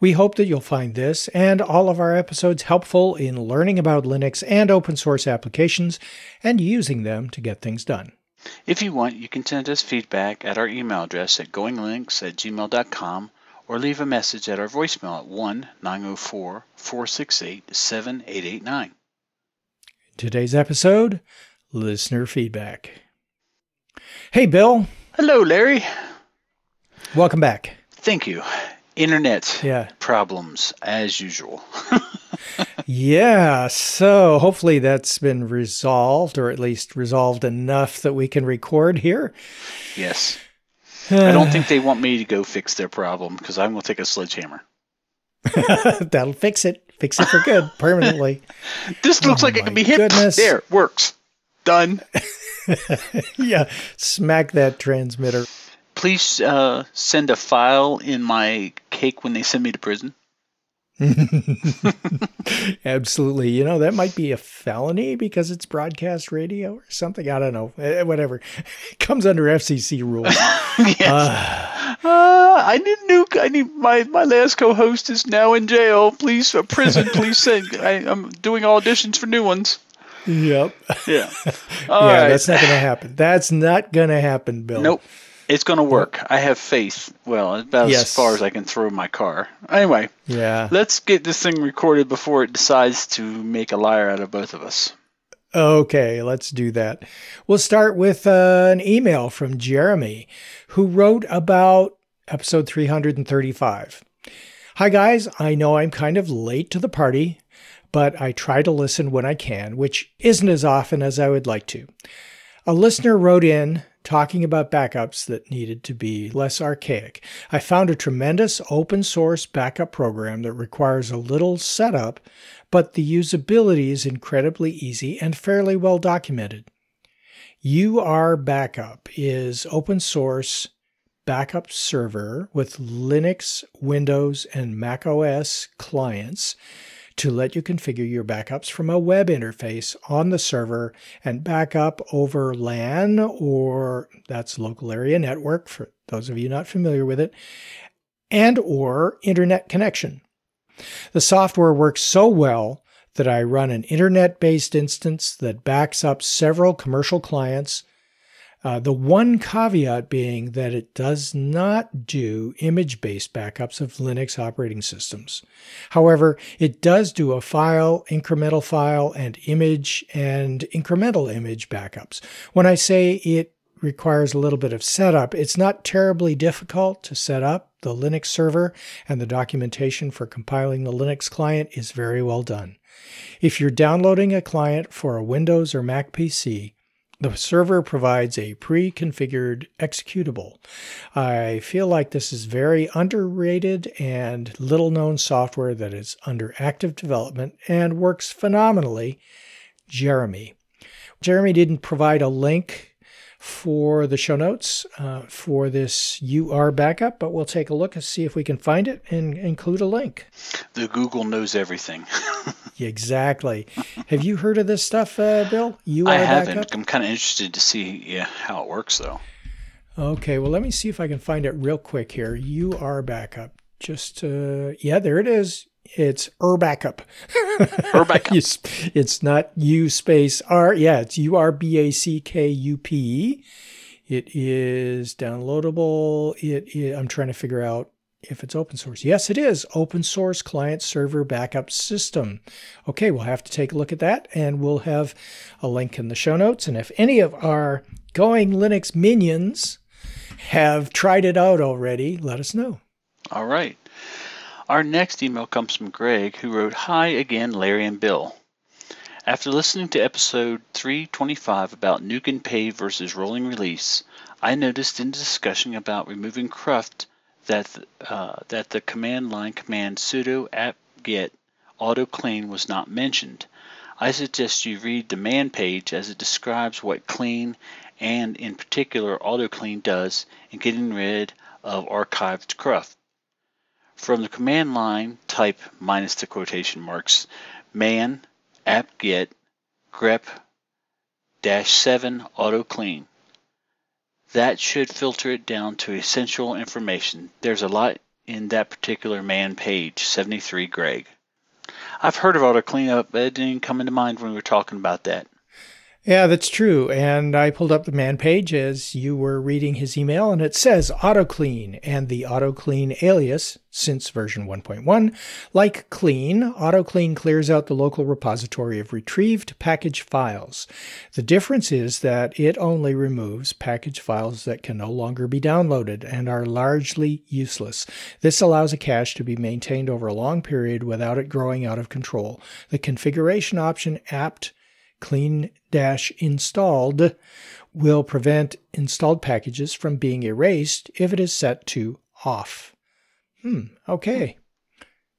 We hope that you'll find this and all of our episodes helpful in learning about Linux and open source applications and using them to get things done. If you want, you can send us feedback at our email address at goinglinux at gmail.com or leave a message at our voicemail at 1 904 468 7889. Today's episode Listener Feedback. Hey, Bill. Hello, Larry. Welcome back. Thank you. Internet Yeah. problems, as usual. Yeah. So hopefully that's been resolved, or at least resolved enough that we can record here. yes. I don't think they want me to go fix their problem because I'm going to take a sledgehammer. That'll fix it. Fix it for good, permanently. This looks Oh like it can be hit. goodness. There, works. Done. yeah. Smack that transmitter. Please uh, send a file in my cake when they send me to prison. Absolutely. You know, that might be a felony because it's broadcast radio or something. I don't know. Eh, Whatever. It comes under FCC rules. yes. Uh, Uh, I need new. I need my my last co-host is now in jail. Please, uh, prison. Please send. I, I'm doing auditions for new ones. yep. Yeah. yeah, All right. that's not going to happen. That's not going to happen, Bill. Nope. It's going to work. I have faith. Well, about Yes. as far as I can throw my car. Anyway, Yeah. let's get this thing recorded before it decides to make a liar out of both of us. Okay, let's do that. We'll start with uh, an email from Jeremy, who wrote about episode 335. Hi, guys. I know I'm kind of late to the party, but I try to listen when I can, which isn't as often as I would like to. A listener wrote in talking about backups that needed to be less archaic. I found a tremendous open source backup program that requires a little setup, but the usability is incredibly easy and fairly well documented. UrBackup is open source backup server with Linux, Windows, and Mac OS clients to let you configure your backups from a web interface on the server and backup over LAN or that's local area network for those of you not familiar with it and or internet connection. The software works so well that I run an internet-based instance that backs up several commercial clients uh, the one caveat being that it does not do image based backups of Linux operating systems. However, it does do a file, incremental file, and image and incremental image backups. When I say it requires a little bit of setup, it's not terribly difficult to set up. The Linux server and the documentation for compiling the Linux client is very well done. If you're downloading a client for a Windows or Mac PC, the server provides a pre configured executable. I feel like this is very underrated and little known software that is under active development and works phenomenally. Jeremy. Jeremy didn't provide a link for the show notes uh, for this UrBackup, but we'll take a look and see if we can find it and include a link. The Google knows everything. Exactly. Have you heard of this stuff, uh, Bill? UR I haven't. backup? I'm kind of interested to see yeah, how it works, though. Okay, well, let me see if I can find it real quick here. UrBackup. Just, uh, yeah, there it is. It's UrBackup. UrBackup. It's, it's not U space R. Yeah, it's U R B A C K U P E. It is downloadable. It, it I'm trying to figure out if it's open source. Yes, it is open source client server backup system. Okay, we'll have to take a look at that and we'll have a link in the show notes. And if any of our going Linux minions have tried it out already, let us know. All right. Our next email comes from Greg, who wrote, Hi again, Larry and Bill. After listening to episode 325 about Nuke and Pave versus rolling release, I noticed in the discussion about removing cruft that uh, that the command line command sudo apt-get autoclean was not mentioned. I suggest you read the man page as it describes what clean and in particular autoclean does in getting rid of archived cruft. From the command line, type minus the quotation marks man apt-get grep dash 7 autoclean. That should filter it down to essential information. There's a lot in that particular man page, 73 Greg. I've heard of auto cleanup, but it didn't come into mind when we were talking about that. Yeah, that's true. And I pulled up the man page as you were reading his email, and it says AutoClean and the AutoClean alias since version 1.1. Like clean, AutoClean clears out the local repository of retrieved package files. The difference is that it only removes package files that can no longer be downloaded and are largely useless. This allows a cache to be maintained over a long period without it growing out of control. The configuration option apt clean dash installed will prevent installed packages from being erased if it is set to off. Hmm, okay.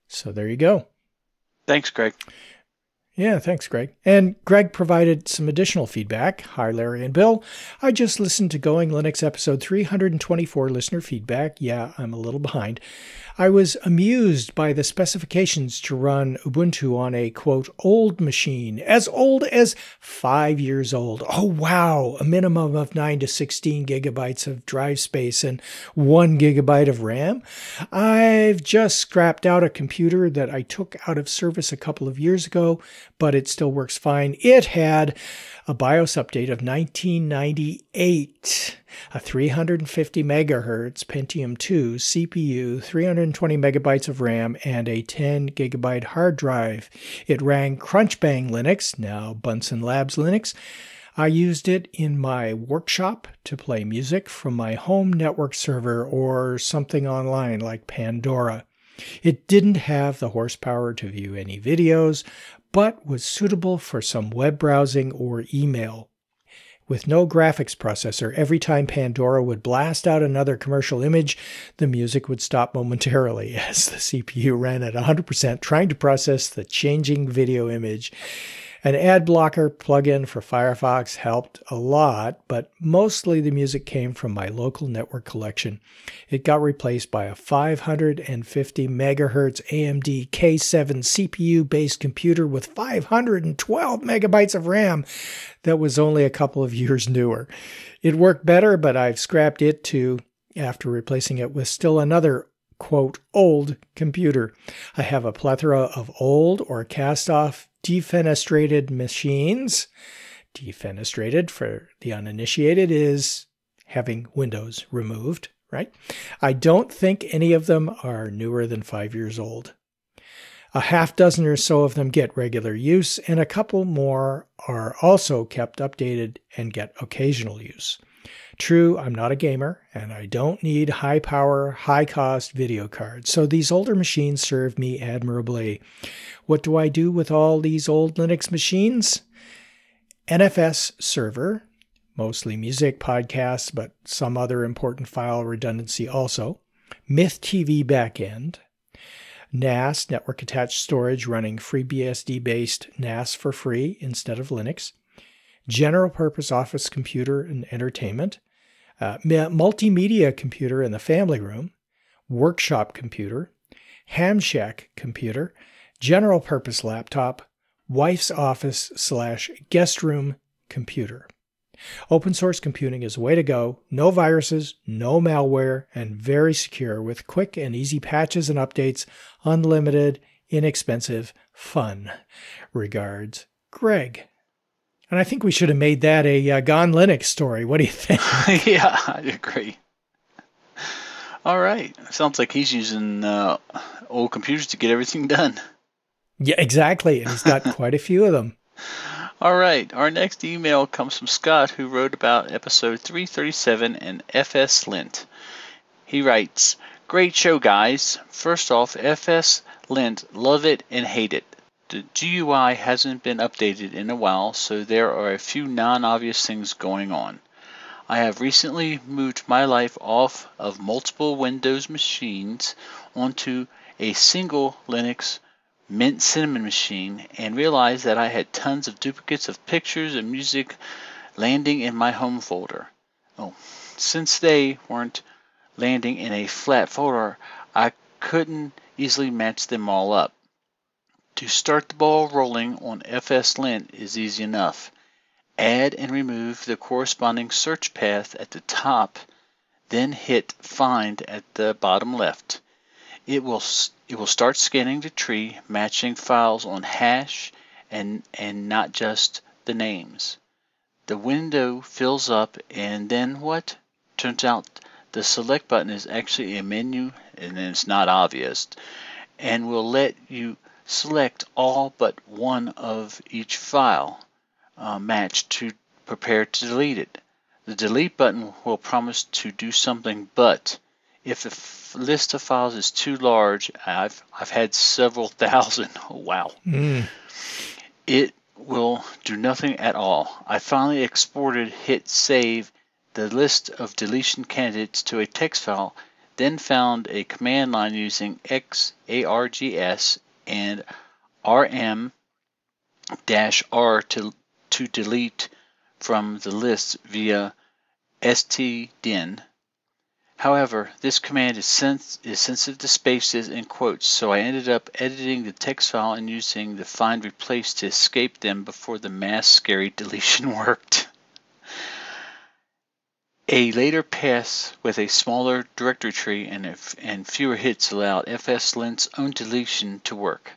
So there you go. Thanks, Greg. Yeah, thanks, Greg. And Greg provided some additional feedback. Hi, Larry and Bill. I just listened to Going Linux episode 324 listener feedback. Yeah, I'm a little behind. I was amused by the specifications to run Ubuntu on a quote old machine, as old as five years old. Oh wow, a minimum of 9 to 16 gigabytes of drive space and 1 gigabyte of RAM. I've just scrapped out a computer that I took out of service a couple of years ago, but it still works fine. It had a BIOS update of 1998, a 350 megahertz Pentium 2 CPU, 320 megabytes of RAM, and a 10 gigabyte hard drive. It ran Crunchbang Linux, now BunsenLabs Linux. I used it in my workshop to play music from my home network server or something online like Pandora. It didn't have the horsepower to view any videos, but was suitable for some web browsing or email. With no graphics processor, every time Pandora would blast out another commercial image, the music would stop momentarily as the CPU ran at 100% trying to process the changing video image. An ad blocker plugin for Firefox helped a lot, but mostly the music came from my local network collection. It got replaced by a 550 megahertz AMD K7 CPU based computer with 512 megabytes of RAM that was only a couple of years newer. It worked better, but I've scrapped it too after replacing it with still another quote old computer. I have a plethora of old or cast off defenestrated machines. Defenestrated, for the uninitiated, is having windows removed, right? I don't think any of them are newer than five years old. A half dozen or so of them get regular use, and a couple more are also kept updated and get occasional use. True, I'm not a gamer and I don't need high power, high cost video cards, so these older machines serve me admirably. What do I do with all these old Linux machines? NFS server, mostly music podcasts, but some other important file redundancy also. MythTV backend. NAS, network attached storage running FreeBSD based NAS4Free instead of Linux. General purpose office computer and entertainment uh, multimedia computer in the family room, workshop computer, ham shack computer, general purpose laptop, wife's office slash guest room computer. Open source computing is the way to go. No viruses, no malware, and very secure with quick and easy patches and updates, unlimited, inexpensive, fun. Regards, Greg. And I think we should have made that a uh, Gone Linux story. What do you think? yeah, I agree. All right. Sounds like he's using uh, old computers to get everything done. Yeah, exactly. And he's got quite a few of them. All right. Our next email comes from Scott, who wrote about episode 337 and FSLint. He writes Great show, guys. First off, FS Lint, love it and hate it. The GUI hasn't been updated in a while, so there are a few non-obvious things going on. I have recently moved my life off of multiple Windows machines onto a single Linux Mint Cinnamon machine and realized that I had tons of duplicates of pictures and music landing in my home folder. Oh, since they weren't landing in a flat folder, I couldn't easily match them all up. To start the ball rolling on FSLint is easy enough. Add and remove the corresponding search path at the top, then hit Find at the bottom left. It will it will start scanning the tree, matching files on hash and and not just the names. The window fills up and then what? Turns out the select button is actually a menu and it's not obvious and will let you select all but one of each file uh, match to prepare to delete it. The delete button will promise to do something, but if the list of files is too large, I've I've had several thousand. Oh, wow. Mm. It will do nothing at all. I finally exported, hit save the list of deletion candidates to a text file, then found a command line using xargs and rm r to to delete from the list via stdin. However, this command is, sens- is sensitive to spaces and quotes, so I ended up editing the text file and using the find replace to escape them before the mass scary deletion worked. A later pass with a smaller directory tree and, and fewer hits allowed FSLint's own deletion to work.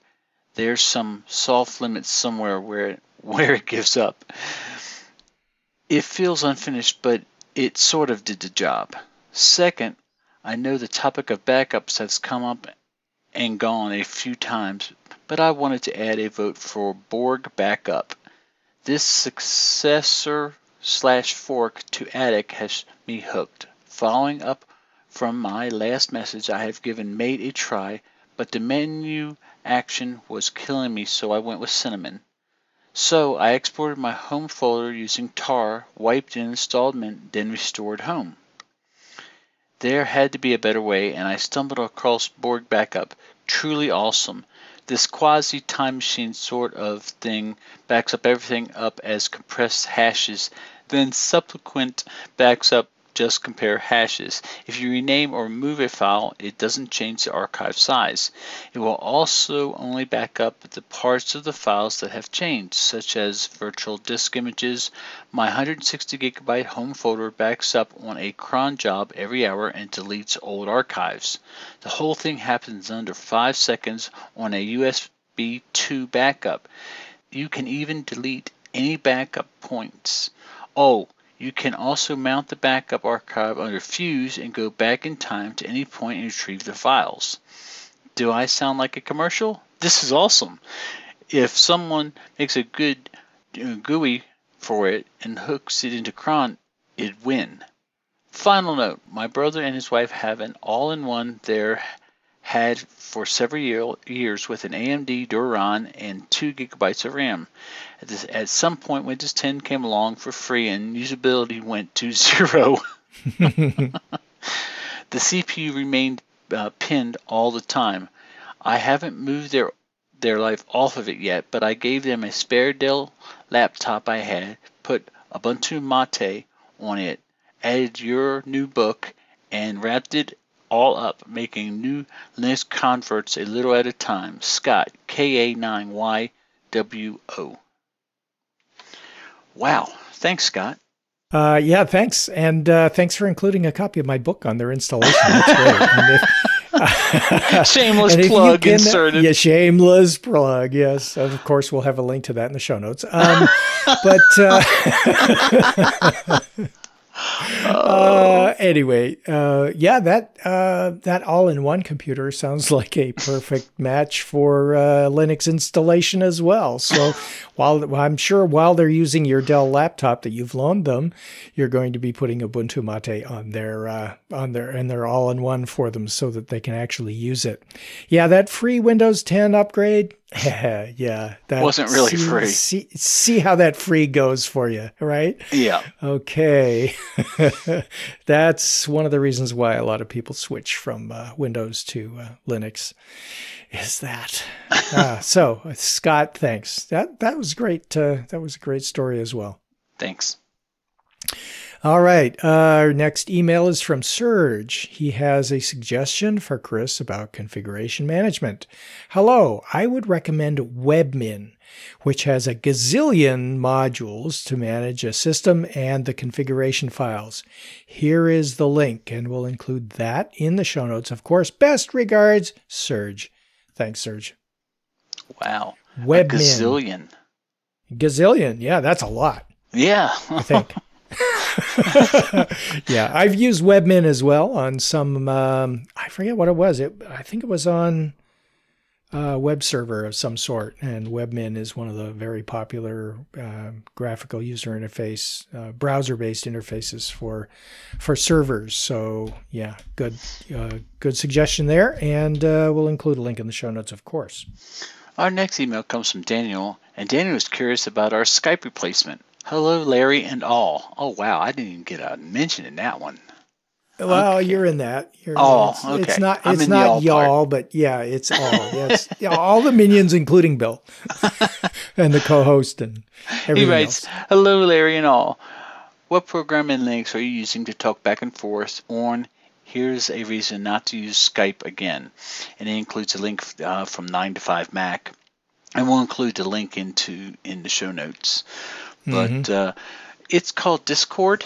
There's some soft limit somewhere where where it gives up. It feels unfinished, but it sort of did the job. Second, I know the topic of backups has come up and gone a few times, but I wanted to add a vote for Borg Backup. This successor slash fork to Attic has me hooked. Following up from my last message, I have given Mate a try, but the menu action was killing me, so I went with Cinnamon. So I exported my home folder using tar, wiped and installed Mint, then restored home. There had to be a better way, and I stumbled across Borg Backup. Truly awesome. This quasi time machine sort of thing backs up everything up as compressed hashes, then subsequent backs up just compare hashes. If you rename or remove a file, it doesn't change the archive size. It will also only back up the parts of the files that have changed, such as virtual disk images. My 160 gigabyte home folder backs up on a cron job every hour and deletes old archives. The whole thing happens under 5 seconds on a USB 2 backup. You can even delete any backup points. Oh, you can also mount the backup archive under Fuse and go back in time to any point and retrieve the files. Do I sound like a commercial? This is awesome. If someone makes a good uh, GUI for it and hooks it into cron, it'd win. Final note, my brother and his wife have an all-in-one there had for several year, years with an AMD Duron and 2 gigabytes of RAM. At, this, at, some point, Windows 10 came along for free and usability went to zero. the CPU remained uh, pinned all the time. I haven't moved their their life off of it yet, but I gave them a spare Dell laptop I had, put Ubuntu Mate on it, added your new book, and wrapped it all up, making new Linux converts a little at a time. Scott, KA9YWO. Wow. Thanks, Scott. Uh, yeah, thanks. And uh, thanks for including a copy of my book on their installation. That's great. Shameless plug can, inserted. Yeah, shameless plug. Yes, of course we'll have a link to that in the show notes. Um, but uh, uh, anyway, uh, yeah, that uh, that all-in-one computer sounds like a perfect match for uh, Linux installation as well. So, while I'm sure while they're using your Dell laptop that you've loaned them, you're going to be putting Ubuntu Mate on their uh, on their and their all-in-one for them so that they can actually use it. Yeah, that free Windows 10 upgrade yeah, that wasn't really see, free. See, see how that free goes for you, right? Yeah. Okay. That's one of the reasons why a lot of people switch from uh, Windows to uh, Linux. Is that uh, so? Scott, thanks. That that was great. Uh, that was a great story as well. Thanks. All right. Uh, our next email is from Serge. He has a suggestion for Chris about configuration management. Hello. I would recommend Webmin, which has a gazillion modules to manage a system and the configuration files. Here is the link, and we'll include that in the show notes. Of course, best regards, Serge. Thanks, Serge. Wow. Webmin. A gazillion. Gazillion. Yeah, that's a lot. Yeah. I think. yeah, I've used Webmin as well on some. Um, I forget what it was. It I think it was on a web server of some sort, and Webmin is one of the very popular uh, graphical user interface, uh, browser-based interfaces for for servers. So yeah, good uh, good suggestion there, and uh, we'll include a link in the show notes, of course. Our next email comes from Daniel, and Daniel is curious about our Skype replacement. Hello, Larry and all. Oh wow, I didn't even get a mention in that one. Well, okay. you're in that. You're oh, it's, okay. It's not. It's not y'all, but yeah, it's all. Yes, yeah, all the minions, including Bill, and the co-host and everything He writes, else. "Hello, Larry and all. What program and links are you using to talk back and forth on? Here's a reason not to use Skype again, and it includes a link uh, from 9 to 5 Mac, and we'll include the link into in the show notes." but mm-hmm. uh, it's called Discord,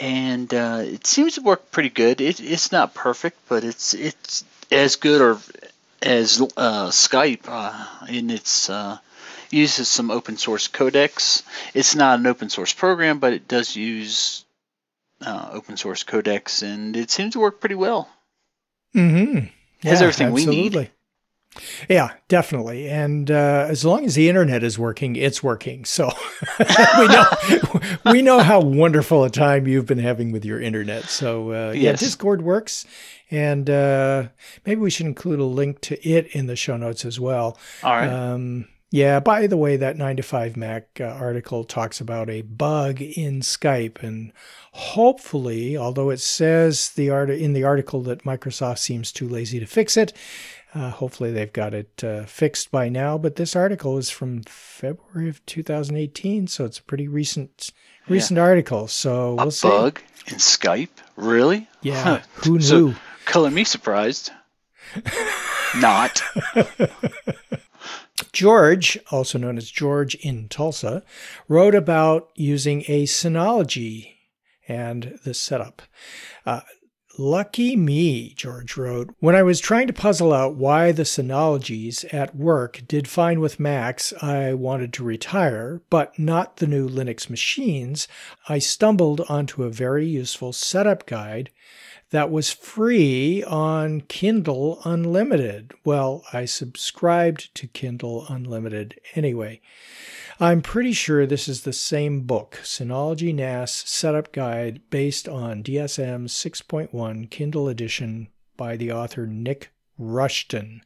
and uh, it seems to work pretty good. It, it's not perfect, but it's it's as good or as uh, Skype, uh, and it's uh, uses some open source codecs. It's not an open source program, but it does use uh, open source codecs, and it seems to work pretty well. Mm-hmm. Yeah, has everything absolutely. we need. Yeah, definitely. And uh, as long as the internet is working, it's working. So we know we know how wonderful a time you've been having with your internet. So uh, yes. yeah, Discord works, and uh, maybe we should include a link to it in the show notes as well. All right. Um, yeah. By the way, that nine to five Mac uh, article talks about a bug in Skype, and hopefully, although it says the art in the article that Microsoft seems too lazy to fix it uh, hopefully, they've got it uh, fixed by now. But this article is from February of 2018, so it's a pretty recent recent yeah. article. So we'll a see. bug in Skype, really? Yeah. Huh. Who knew? So, color me surprised. Not. George, also known as George in Tulsa, wrote about using a Synology and the setup. Uh, Lucky me, George wrote. When I was trying to puzzle out why the Synologies at work did fine with Macs I wanted to retire, but not the new Linux machines, I stumbled onto a very useful setup guide that was free on Kindle Unlimited. Well, I subscribed to Kindle Unlimited anyway. I'm pretty sure this is the same book, Synology NAS Setup Guide, based on DSM 6.1 Kindle edition by the author Nick Rushton.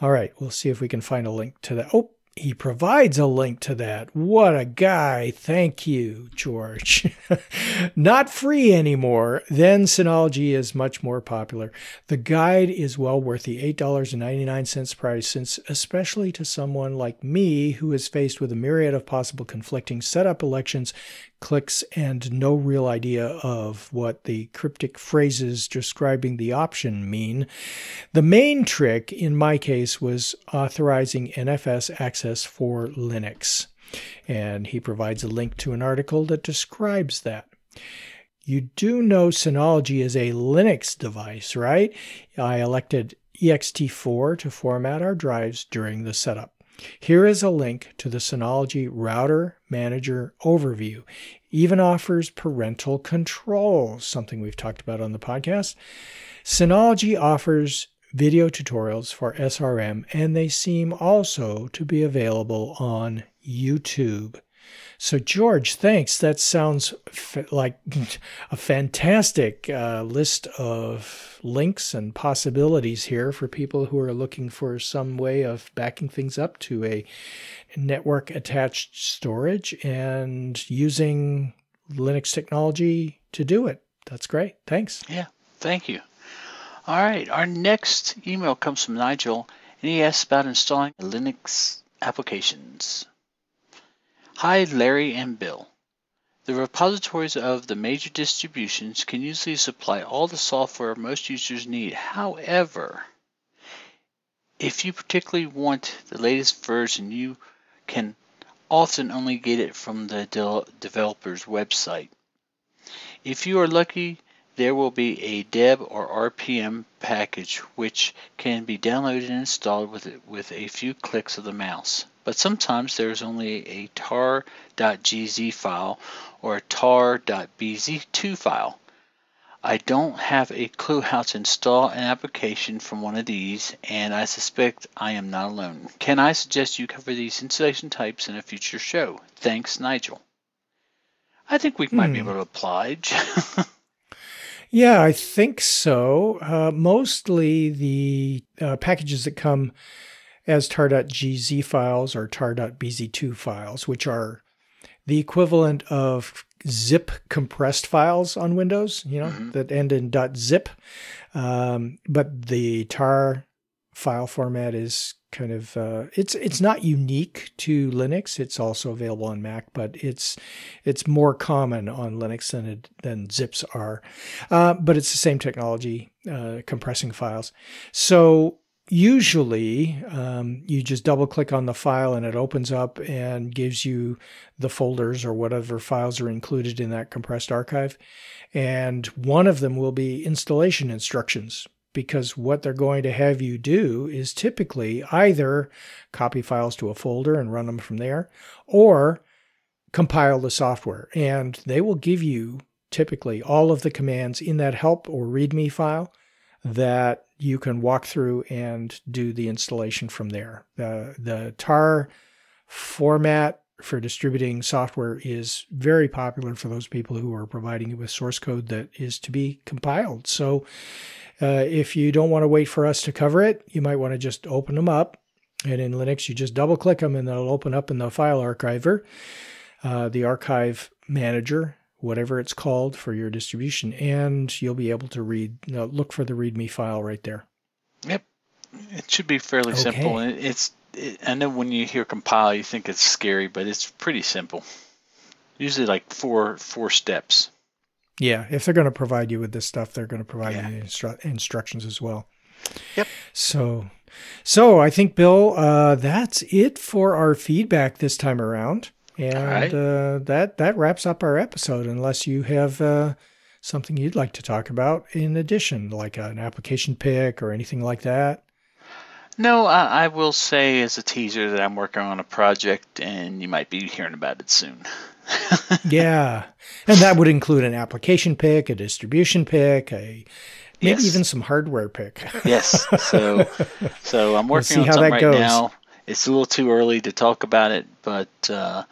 All right, we'll see if we can find a link to that. Oh, he provides a link to that. What a guy. Thank you, George. Not free anymore. Then Synology is much more popular. The guide is well worth the $8.99 price, since, especially to someone like me who is faced with a myriad of possible conflicting setup elections, clicks and no real idea of what the cryptic phrases describing the option mean. The main trick in my case was authorizing NFS access for Linux. And he provides a link to an article that describes that. You do know Synology is a Linux device, right? I elected ext4 to format our drives during the setup. Here is a link to the Synology Router Manager Overview. Even offers parental controls, something we've talked about on the podcast. Synology offers video tutorials for SRM, and they seem also to be available on YouTube. So, George, thanks. That sounds f- like a fantastic uh, list of links and possibilities here for people who are looking for some way of backing things up to a network attached storage and using Linux technology to do it. That's great. Thanks. Yeah, thank you. All right, our next email comes from Nigel, and he asks about installing Linux applications. Hi, Larry and Bill. The repositories of the major distributions can usually supply all the software most users need. However, if you particularly want the latest version, you can often only get it from the de developer's website. If you are lucky, there will be a deb or RPM package which can be downloaded and installed with, with a few clicks of the mouse but sometimes there's only a tar.gz file or a tar.bz2 file. I don't have a clue how to install an application from one of these, and I suspect I am not alone. Can I suggest you cover these installation types in a future show? Thanks, Nigel. I think we hmm. might be hmm. able to oblige. yeah, I think so. Uh, mostly the uh, packages that come as tar.gz files or tar.bz2 files, which are the equivalent of zip compressed files on Windows, you know, mm-hmm. that end in .zip. Um, but the tar file format is kind of uh, it's it's not unique to Linux. It's also available on Mac, but it's it's more common on Linux than it, than zips are. Uh, but it's the same technology, uh, compressing files. So usually um, you just double click on the file and it opens up and gives you the folders or whatever files are included in that compressed archive. And one of them will be installation instructions because what they're going to have you do is typically either copy files to a folder and run them from there or compile the software. And they will give you typically all of the commands in that help or readme file that you can walk through and do the installation from there. The, the tar format for distributing software is very popular for those people who are providing it with source code that is to be compiled. So uh, if you don't want to wait for us to cover it, you might want to just open them up. And in Linux, you just double click them and they'll open up in the file archiver, uh, the archive manager, whatever it's called for your distribution, and you'll be able to read, you know, look for the README file right there. Yep, it should be fairly okay. simple. It's it, I know when you hear compile, you think it's scary, but it's pretty simple. Usually, like four four steps. Yeah, if they're going to provide you with this stuff, they're going to provide yeah. you instru- instructions as well. Yep. So, so I think Bill, uh, that's it for our feedback this time around. And right. uh, that that wraps up our episode. Unless you have uh, something you'd like to talk about in addition, like an application pick or anything like that. No, I, I will say as a teaser that I'm working on a project, and you might be hearing about it soon. yeah, and that would include an application pick, a distribution pick, a maybe yes. even some hardware pick. yes. So, so I'm working we'll on something right goes. now it's a little too early to talk about it, but uh,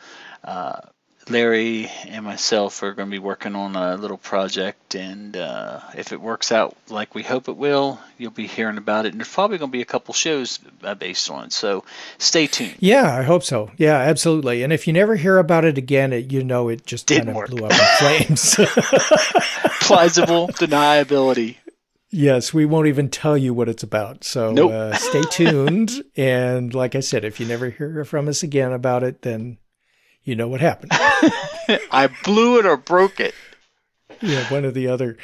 uh, Larry and myself are going to be working on a little project, and uh, if it works out like we hope it will, you'll be hearing about it. And there's probably going to be a couple shows based on it, so stay tuned. Yeah, I hope so. Yeah, absolutely. And if you never hear about it again, it, you know it just Didn't kind of blew up in flames. Plausible deniability. Yes, we won't even tell you what it's about. So nope. uh, stay tuned. and like I said, if you never hear from us again about it, then you know what happened. I blew it or broke it. Yeah, one or the other,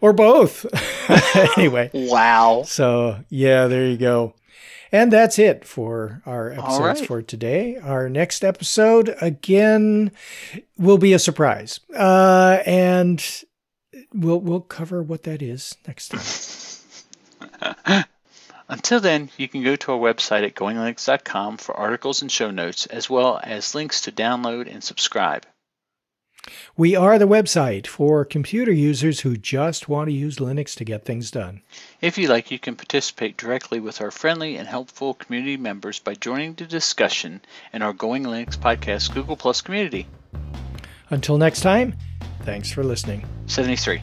or both. anyway. Wow. So, yeah, there you go. And that's it for our episodes right. for today. Our next episode, again, will be a surprise. Uh, and we'll we'll cover what that is next time. Until then, you can go to our website at goinglinux.com for articles and show notes, as well as links to download and subscribe. We are the website for computer users who just want to use Linux to get things done. If you like, you can participate directly with our friendly and helpful community members by joining the discussion in our Going Linux podcast Google Plus community. Until next time, thanks for listening. 73.